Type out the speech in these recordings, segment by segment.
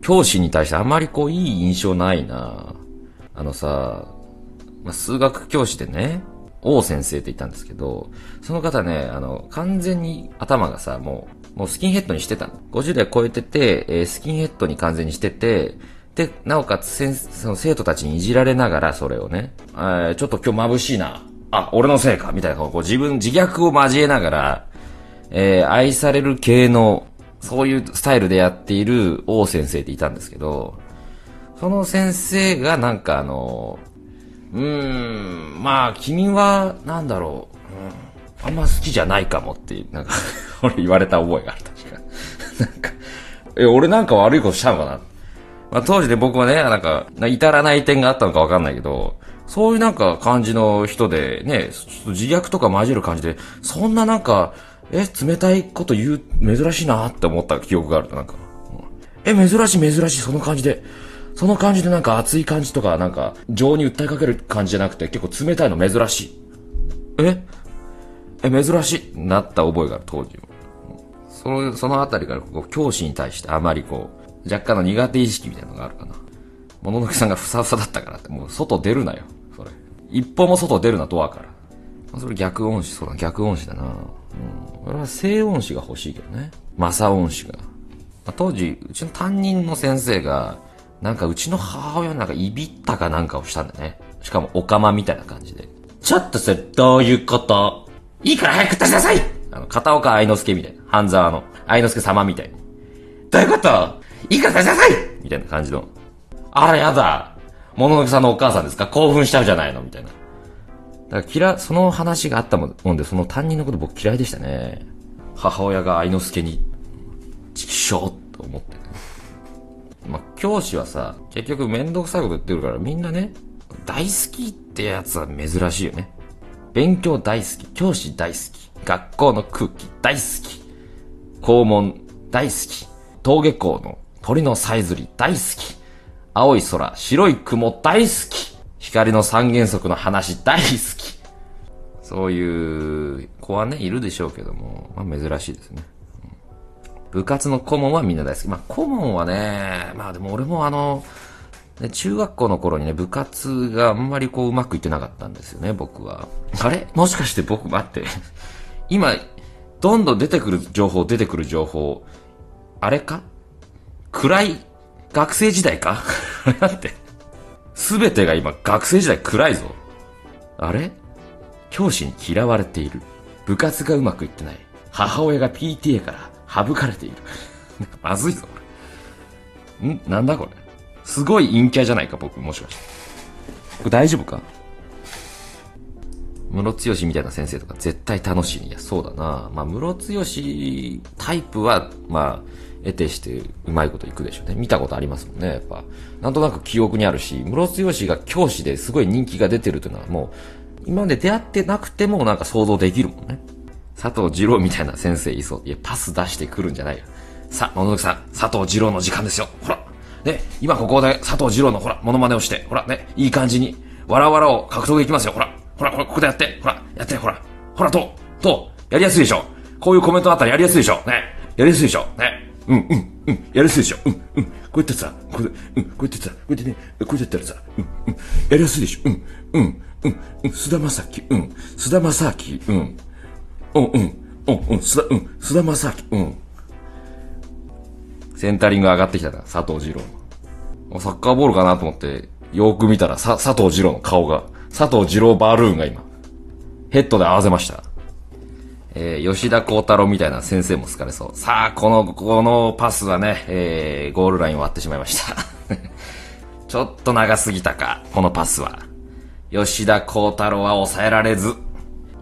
教師に対してあまりこういい印象ないなあのさ、まあ、数学教師でね、王先生って言ったんですけど、その方ね、あの、完全に頭がさ、もう、もうスキンヘッドにしてたの。50代超えてて、えー、スキンヘッドに完全にしてて、で、なおかつ先、その生徒たちにいじられながらそれをね、えー、ちょっと今日眩しいな。あ、俺のせいかみたいな、こう自分、自虐を交えながら、えー、愛される系の、そういうスタイルでやっている王先生っていたんですけど、その先生がなんかあの、うーん、まあ、君は、なんだろう、うん、あんま好きじゃないかもって、なんか 俺言われた覚えがある、確か。なんか、え、俺なんか悪いことしたのかな？まあ、当時で僕はね、なんか、至らない点があったのかわかんないけど、そういうなんか感じの人で、ね、自虐とか交える感じで、そんななんか、え、冷たいこと言う、珍しいなって思った記憶があると、なんか。え、珍しい珍しい、その感じで。その感じでなんか熱い感じとか、なんか、情に訴えかける感じじゃなくて、結構冷たいの珍しい。え？え、珍しいなった覚えがある、当時は。その、そのあたりからこう、教師に対してあまりこう、若干の苦手意識みたいなのがあるかな。もののけさんがふさふさだったからって、もう外出るなよ、それ。一歩も外出るな、ドアから。それ逆音詞、そうだ、逆音詞だな。うん。俺は静音詞が欲しいけどね。正音詞が。当時、うちの担任の先生が、なんかうちの母親なんかいびったかなんかをしたんだね。しかもおかまみたいな感じで。ちょっとそれどういうこと？いいから早く出しなさいあの、片岡愛之助みたいな。半沢の愛之助様みたいに。どういうこと？いいから出しなさいみたいな感じの。あらやだ。もののけさんのお母さんですか？興奮しちゃうじゃないの？みたいな。だから嫌、その話があったもんで、その担任のこと僕嫌いでしたね。母親が愛之助に、ちくしょうと思って。まあ、教師はさ、結局めんどくさいこと言ってるからみんなね、大好きってやつは珍しいよね。勉強大好き、教師大好き、学校の空気大好き、校門大好き、登下校の鳥のさえずり大好き、青い空、白い雲大好き、光の三原則の話大好き。そういう子はね、いるでしょうけども、まあ珍しいですね。部活の顧問はみんな大好き。まあ、顧問はね、まあでも俺もあの、ね、中学校の頃にね、部活があんまりこううまくいってなかったんですよね、僕は。あれ？もしかして僕待って。今、どんどん出てくる情報、出てくる情報、あれか？暗い学生時代か？あれだって。すべてが今学生時代暗いぞ。あれ？教師に嫌われている。部活がうまくいってない。母親が PTA から省かれている。まずいぞ、これ。ん？なんだこれ？すごい陰キャじゃないか、僕、もしかして。これ大丈夫か？ムロツヨシみたいな先生とか絶対楽しい。いや、そうだな。まあ、ムロツヨシタイプは、まあ、得てしてうまいこといくでしょうね。見たことありますもんね、やっぱ。なんとなく記憶にあるし、ムロツヨシが教師ですごい人気が出てるというのはもう、今まで出会ってなくてもなんか想像できるもんね。佐藤二郎みたいな先生いそう。いや、パス出してくるんじゃないよ。さあ、野々さん、佐藤二郎の時間ですよ。ほら。ね、今ここで佐藤二郎のほら、モノマネをして、ほら、ね、いい感じに、わらわらを獲得できますよ。ほら、ほら、ここでやって、ほら、やって、ほら、ほら、どう、どう、やりやすいでしょ？こういうコメントあったらやりやすいでしょ？ね、やりやすいでしょ？ね、うん、うん、うん、やりやすいでしょ？うん、うん、こうやってさ、こうやって、うん、こうやってさ、こうやってね、こうやってやったらさ、うん、うん、やりやすいでしょ？うん、うん、うん、うん、菅田正樹、うん、菅田正樹、うん、うん、うん、うん、うん、須田、うん、須田正樹、うん。センタリング上がってきたな、佐藤二郎の。サッカーボールかなと思って、よく見たら、さ、佐藤二郎の顔が、佐藤二郎バルーンが今、ヘッドで合わせました。えー、吉田幸太郎みたいな先生も好かれそう。さあ、この、このパスはね、えー、ゴールラインを割ってしまいました。ちょっと長すぎたか、このパスは。吉田幸太郎は抑えられず、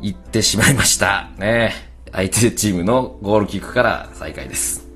行ってしまいました。ね相手チームのゴールキックから再開です。